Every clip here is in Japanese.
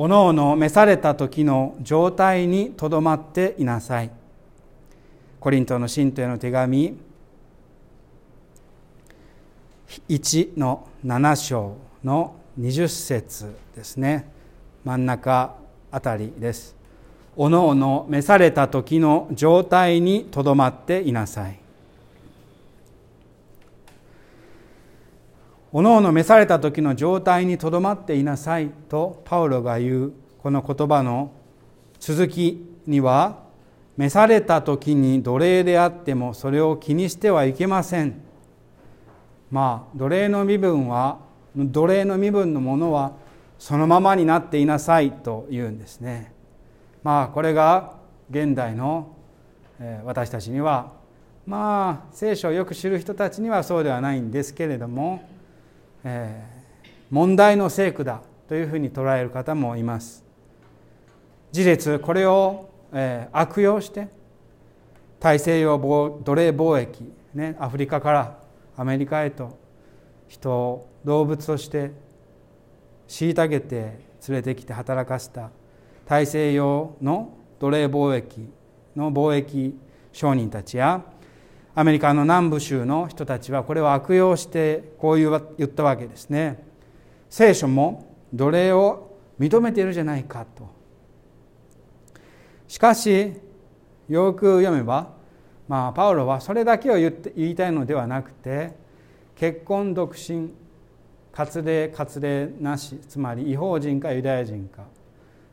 おのおの召された時の状態にとどまっていなさい。コリントの信徒への手紙1の7章の20節ですね。真ん中あたりです。おのおの召された時の状態にとどまっていなさい。おのおの召された時の状態にとどまっていなさいとパウロが言うこの言葉の続きには召された時に奴隷であってもそれを気にしてはいけません。まあ奴隷の身分は奴隷の身分のものはそのままになっていなさいというんですね。まあこれが現代の私たちにはまあ聖書をよく知る人たちにはそうではないんですけれども、えー、問題の聖句だというふうに捉える方もいます。事実これを、えー、悪用して大西洋奴隷貿易、ね、アフリカからアメリカへと人を動物として虐げて連れてきて働かせた大西洋の奴隷貿易の貿易商人たちやアメリカの南部州の人たちはこれを悪用してこう言ったわけですね。聖書も奴隷を認めているじゃないかと。しかしよく読めばまあパウロはそれだけを言って言いたいのではなくて結婚独身割礼割礼なしつまり違法人かユダヤ人か。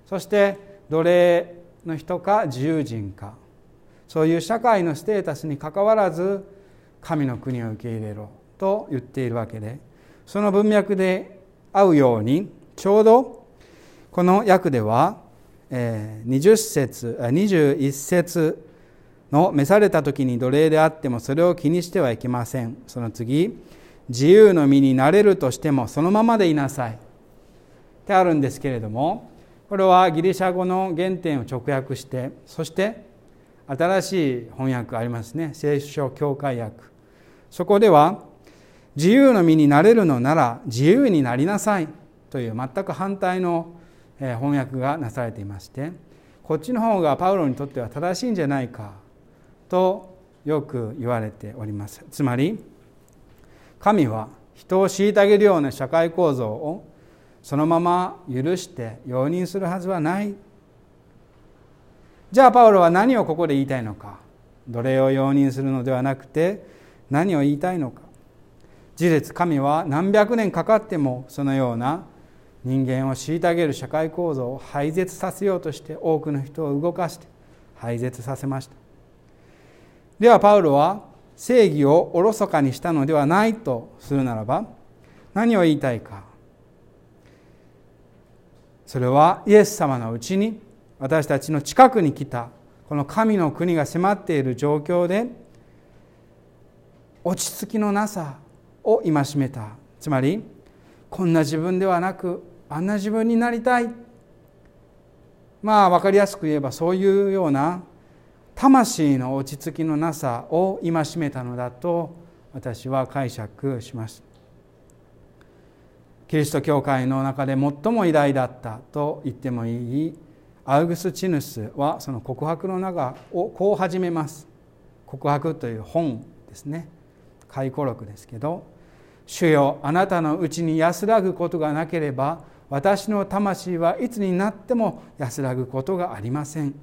そして奴隷の人か自由人か。そういう社会のステータスにかかわらず神の国を受け入れろと言っているわけでその文脈で合うようにちょうどこの訳では20節21節の召された時に奴隷であってもそれを気にしてはいけません。その次自由の身になれるとしてもそのままでいなさい。ってあるんですけれどもこれはギリシャ語の原点を直訳してそして新しい翻訳ありますね。聖書教会訳。そこでは自由の身になれるのなら自由になりなさい。という全く反対の翻訳がなされていましてこっちの方がパウロにとっては正しいんじゃないか。とよく言われております。つまり神は人を虐げるような社会構造をそのまま許して容認するはずはない。じゃあパウロは何をここで言いたいのか。奴隷を容認するのではなくて何を言いたいのか。事実神は何百年かかってもそのような人間を虐げる社会構造を廃絶させようとして多くの人を動かして廃絶させました。ではパウロは正義をおろそかにしたのではないとするならば何を言いたいか。それはイエス様のうちに私たちの近くに来たこの神の国が迫っている状況で落ち着きのなさを戒めた。つまりこんな自分ではなくあんな自分になりたい。まあ分かりやすく言えばそういうような魂の落ち着きのなさを戒めたのだと私は解釈します。キリスト教会の中で最も偉大だったと言ってもいいアウグスチヌスはその告白の中をこう始めます。告白という本ですね。回顧録ですけど「主よあなたのうちに安らぐことがなければ私の魂はいつになっても安らぐことがありません」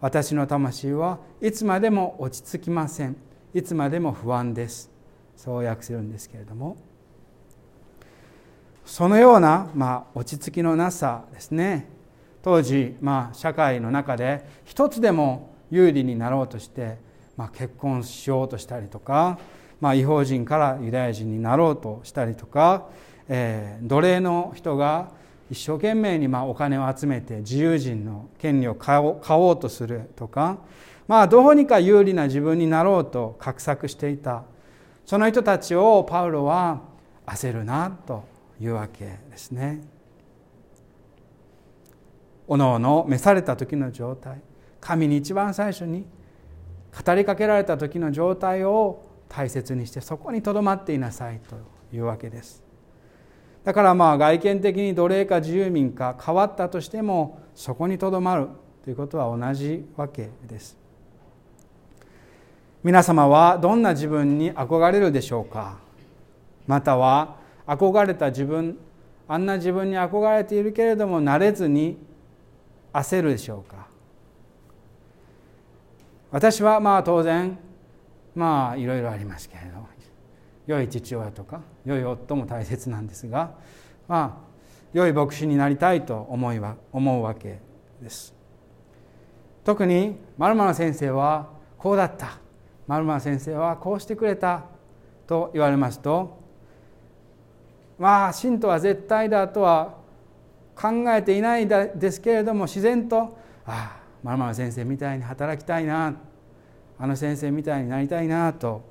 私の魂はいつまでも落ち着きません。いつまでも不安です。そう訳せるんですけれども。そのような、まあ、落ち着きのなさですね。当時、まあ、社会の中で一つでも有利になろうとして、まあ、結婚しようとしたりとか、まあ、違法人からユダヤ人になろうとしたりとか、えー、奴隷の人が一生懸命にまあお金を集めて自由人の権利を買おうとするとかまあどうにか有利な自分になろうと画策していたその人たちをパウロは焦るなというわけですね。おのおの召された時の状態。神に一番最初に語りかけられた時の状態を大切にしてそこにとどまっていなさいというわけです。だからまあ外見的に奴隷か自由民か変わったとしてもそこにとどまるということは同じわけです。皆様はどんな自分に憧れるでしょうか？または憧れた自分あんな自分に憧れているけれども慣れずに焦るでしょうか？私はまあ当然まあいろいろありますけれど良い父親とか良い夫も大切なんですがまあ良い牧師になりたいと思いは思うわけです。特に丸々先生はこうだった。丸々先生はこうしてくれたと言われますとまあ信徒は絶対だとは考えていないですけれども自然とああ丸々先生みたいに働きたいなあの先生みたいになりたいなと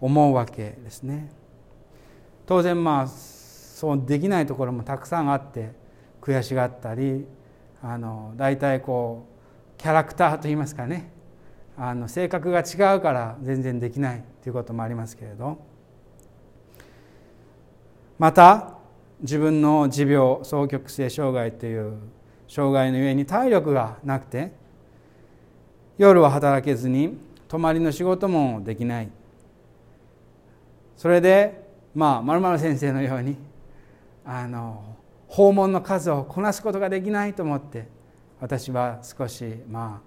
思うわけですね。当然まあそうできないところもたくさんあって悔しがったりあの大体こうキャラクターといいますかねあの性格が違うから全然できないということもありますけれどまた自分の持病双極性障害という障害のゆえに体力がなくて夜は働けずに泊まりの仕事もできない。それでまあ丸々先生のようにあの訪問の数をこなすことができないと思って私は少しま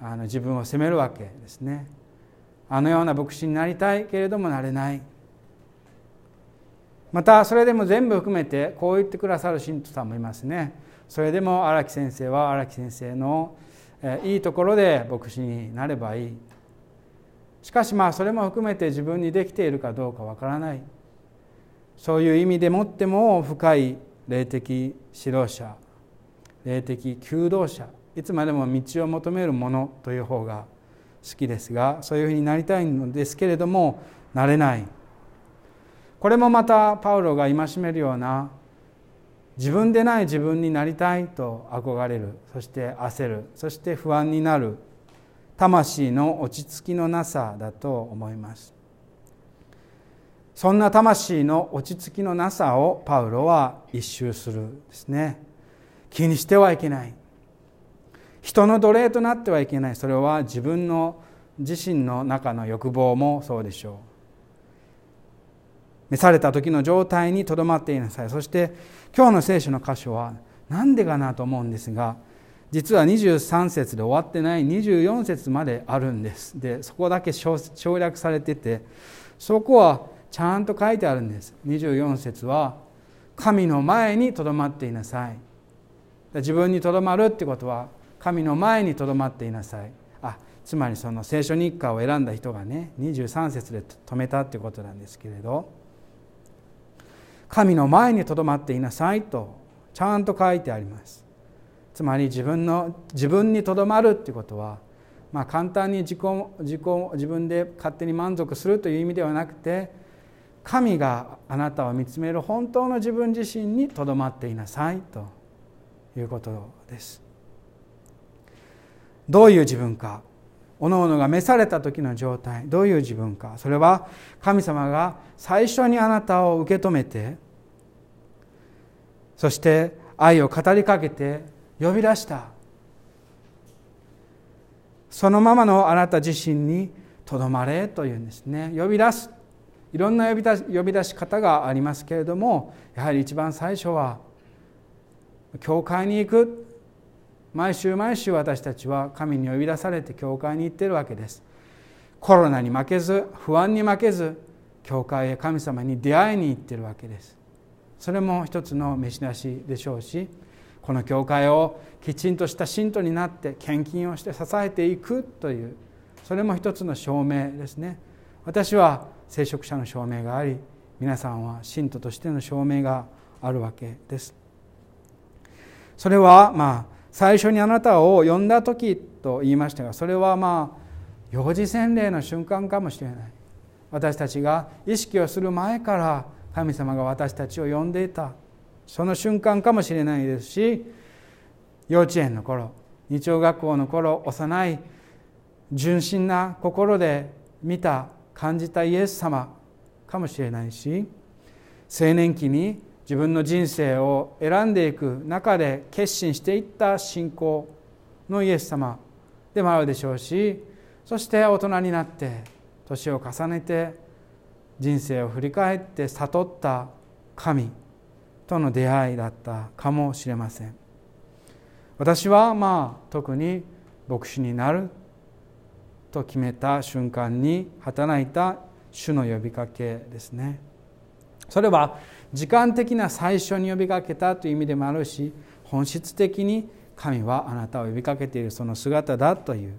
ああの自分を責めるわけですね。あのような牧師になりたいけれどもなれない。またそれでも全部含めてこう言ってくださる信徒さんもいますね。それでも荒木先生は荒木先生のいいところで牧師になればいい。しかしまあそれも含めて自分にできているかどうかわからない。そういう意味でもっても深い霊的指導者霊的求導者いつまでも道を求めるものという方が好きですがそういうふうになりたいのですけれどもなれない。これもまたパウロが戒めるような自分でない自分になりたいと憧れるそして焦るそして不安になる魂の落ち着きのなさだと思います。そんな魂の落ち着きのなさをパウロは一周するですね。気にしてはいけない。人の奴隷となってはいけない。それは自分の自身の中の欲望もそうでしょう。召された時の状態にとどまっていなさい。そして今日の聖書の箇所は何でかなと思うんですが実は23節で終わってない24節まであるんです。でそこだけ省略されててそこはちゃんと書いてあるんです。24節は神の前にとどまっていなさい。自分にとどまるってことは神の前にとどまっていなさい。あつまりその聖書日課を選んだ人がね23節で止めたってことなんですけれど。神の前にとどまっていなさいとちゃんと書いてあります。つまり自分の自分にとどまるっていうことはまあ簡単に自己自己自分で勝手に満足するという意味ではなくて神があなたを見つめる本当の自分自身にとどまっていなさいということです。どういう自分か。おのおのが召された時の状態。どういう自分か。それは神様が最初にあなたを受け止めてそして愛を語りかけて呼び出した。そのままのあなた自身にとどまれというんですね。呼び出す。いろんな呼び出し呼び出し方がありますけれどもやはり一番最初は教会に行く。毎週毎週私たちは神に呼び出されて教会に行ってるわけです。コロナに負けず不安に負けず教会へ神様に出会いに行ってるわけです。それも一つの召し出しでしょうしこの教会をきちんとした信徒になって献金をして支えていくというそれも一つの証明ですね。私は聖職者の証明があり皆さんは信徒としての証明があるわけです。それはまあ最初にあなたを呼んだ時と言いましたがそれはまあ幼児洗礼の瞬間かもしれない。私たちが意識をする前から神様が私たちを呼んでいた。その瞬間かもしれないですし幼稚園の頃日曜学校の頃幼い純真な心で見た感じたイエス様かもしれないし青年期に自分の人生を選んでいく中で決心していった信仰のイエス様でもあるでしょうしそして大人になって年を重ねて人生を振り返って悟った神との出会いだったかもしれません。私はまあ特に牧師になると決めた瞬間に働いた主の呼びかけですね。それは時間的な最初に呼びかけたという意味でもあるし本質的に神はあなたを呼びかけているその姿だという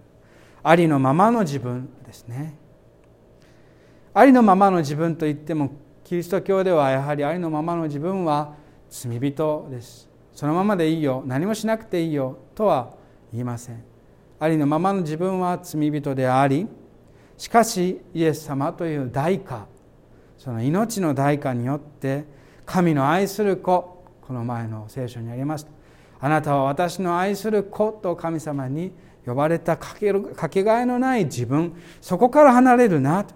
ありのままの自分ですね。ありのままの自分といってもキリスト教ではやはりありのままの自分は罪人です。そのままでいいよ。何もしなくていいよ。とは言いません。ありのままの自分は罪人でありしかしイエス様という代価その命の代価によって神の愛する子この前の聖書にありました。あなたは私の愛する子と神様に呼ばれたかけがえのない自分そこから離れるなと。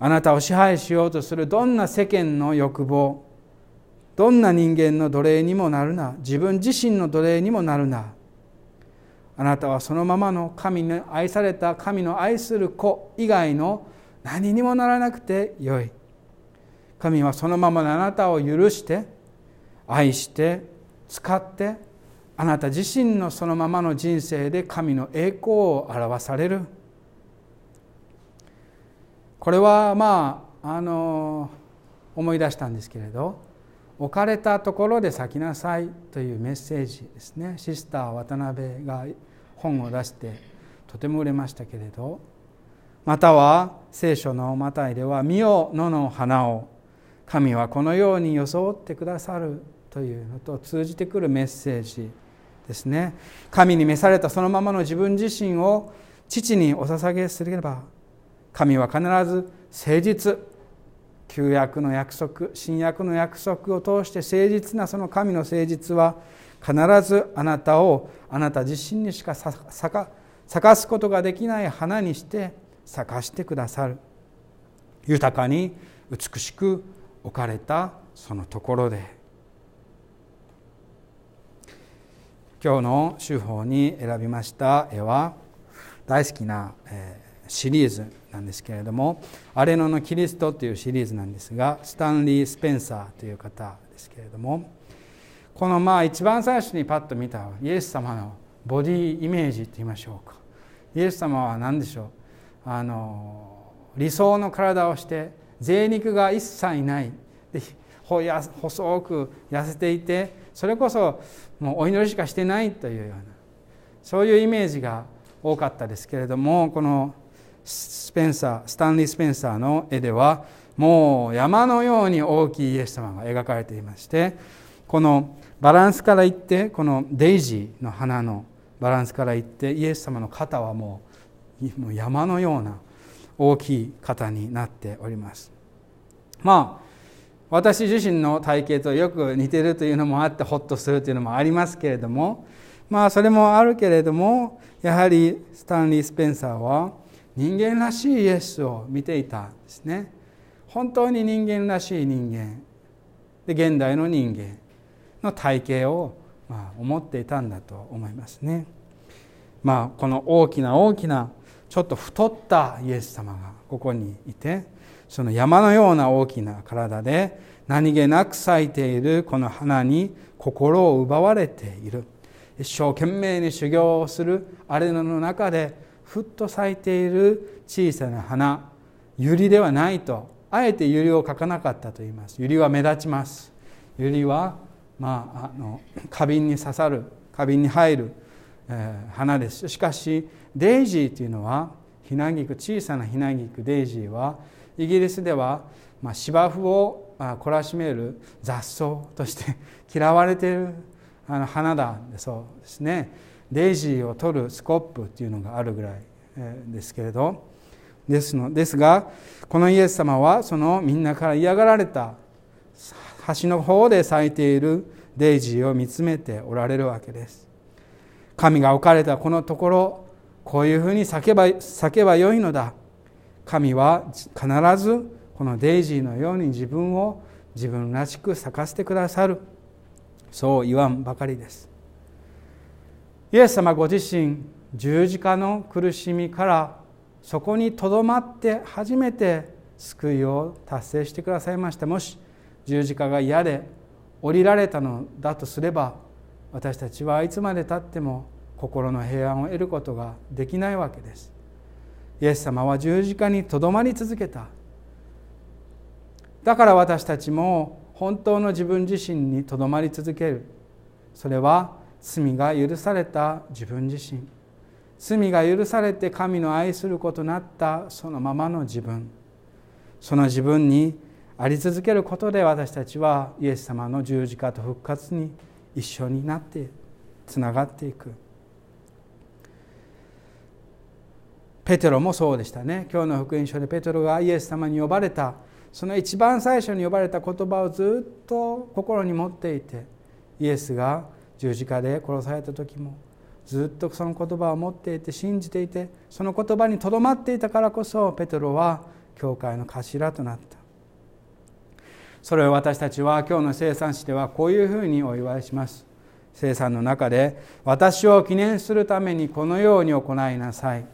あなたを支配しようとするどんな世間の欲望どんな人間の奴隷にもなるな。自分自身の奴隷にもなるな。あなたはそのままの神に愛された神の愛する子以外の何にもならなくてよい。神はそのままのあなたを許して愛して使ってあなた自身のそのままの人生で神の栄光を表される。これはまああの思い出したんですけれど置かれたところで咲きなさいというメッセージですね。シスター渡辺が本を出してとても売れましたけれどまたは聖書のマタイでは「見よ野の花を神はこのように装ってくださる」というのと通じてくるメッセージですね。神に召されたそのままの自分自身を父にお捧げすれば神は必ず誠実旧約の約束新約の約束を通して誠実なその神の誠実は必ずあなたをあなた自身にしか咲かすことができない花にして咲かしてくださる。豊かに美しく置かれたそのところで。今日の手法に選びました絵は大好きなシリーズなんですけれども「アレノのキリスト」というシリーズなんですがスタンリー・スペンサーという方ですけれどもこのまあ一番最初にパッと見たイエス様のボディイメージといいましょうか。イエス様は何でしょう？あの理想の体をして贅肉が一切ない。で細く痩せていてそれこそもうお祈りしかしてないというようなそういうイメージが多かったですけれどもこのスペンサースタンリー・スペンサーの絵ではもう山のように大きいイエス様が描かれていましてこのバランスからいってこのデイジーの花のバランスからいってイエス様の肩はもう もう山のような大きい肩になっております。まあ私自身の体型とよく似てるというのもあってホッとするというのもありますけれどもまあそれもあるけれどもやはりスタンリー・スペンサーは人間らしいイエスを見ていたんですね。本当に人間らしい人間で現代の人間の体型をまあ思っていたんだと思いますね。まあこの大きな大きなちょっと太ったイエス様がここにいてその山のような大きな体で何気なく咲いているこの花に心を奪われている。一生懸命に修行をするアレナの中でふっと咲いている小さな花。百合ではないとあえて百合を描かなかったと言います。百合は目立ちます。百合は、まあ、あの花瓶に刺さる花瓶に入る、花です。しかしデイジーというのはひなぎく小さなひなぎくデイジーはイギリスでは、まあ、芝生を懲らしめる雑草として 嫌われているあの花だそうですね。デイジーを取るスコップっていうのがあるぐらいですけれど。ですのですがこのイエス様はそのみんなから嫌がられた端の方で咲いているデイジーを見つめておられるわけです。神が置かれたこのところこういうふうに叫ば叫ばよいのだ。神は必ずこのデイジーのように自分を自分らしく咲かせてくださる。そう言わんばかりです。イエス様ご自身十字架の苦しみからそこにとどまって初めて救いを達成してくださいました。もし十字架が嫌で降りられたのだとすれば私たちはいつまでたっても心の平安を得ることができないわけです。イエス様は十字架にとどまり続けた。だから私たちも本当の自分自身にとどまり続ける。それは罪が許された自分自身。罪が許されて神の愛することなった。そのままの自分。その自分にあり続けることで私たちはイエス様の十字架と復活に一緒になってつながっていく。ペテロもそうでしたね。今日の福音書でペテロがイエス様に呼ばれた。その一番最初に呼ばれた言葉をずっと心に持っていてイエスが十字架で殺された時もずっとその言葉を持っていて信じていてその言葉にとどまっていたからこそペテロは教会の頭となった。それを私たちは今日の生産史ではこういうふうにお祝いします。生産の中で私を記念するためにこのように行いなさい。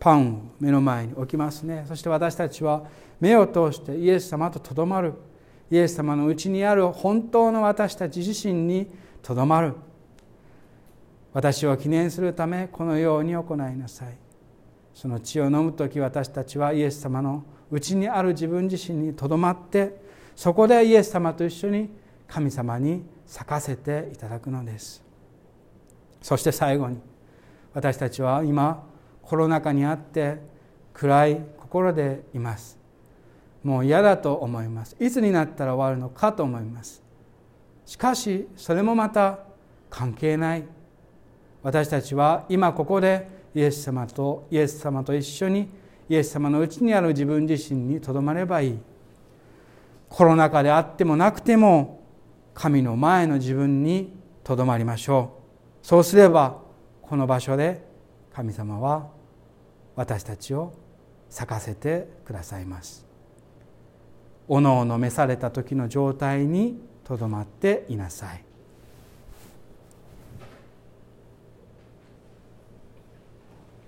パンを目の前に置きますね。そして私たちは目を通してイエス様ととどまる。イエス様のうちにある本当の私たち自身にとどまる。私を記念するためこのように行いなさい。その血を飲む時私たちはイエス様のうちにある自分自身にとどまってそこでイエス様と一緒に神様に咲かせていただくのです。そして最後に私たちは今コロナ禍にあって暗い心でいます。もう嫌だと思います。いつになったら終わるのかと思います。しかしそれもまた関係ない。私たちは今ここでイエス様とイエス様と一緒にイエス様のうちにある自分自身にとどまればいい。コロナ禍であってもなくても神の前の自分にとどまりましょう。そうすればこの場所で神様は私たちを咲かせてくださいます。おのおの召された時の状態にとどまっていなさい。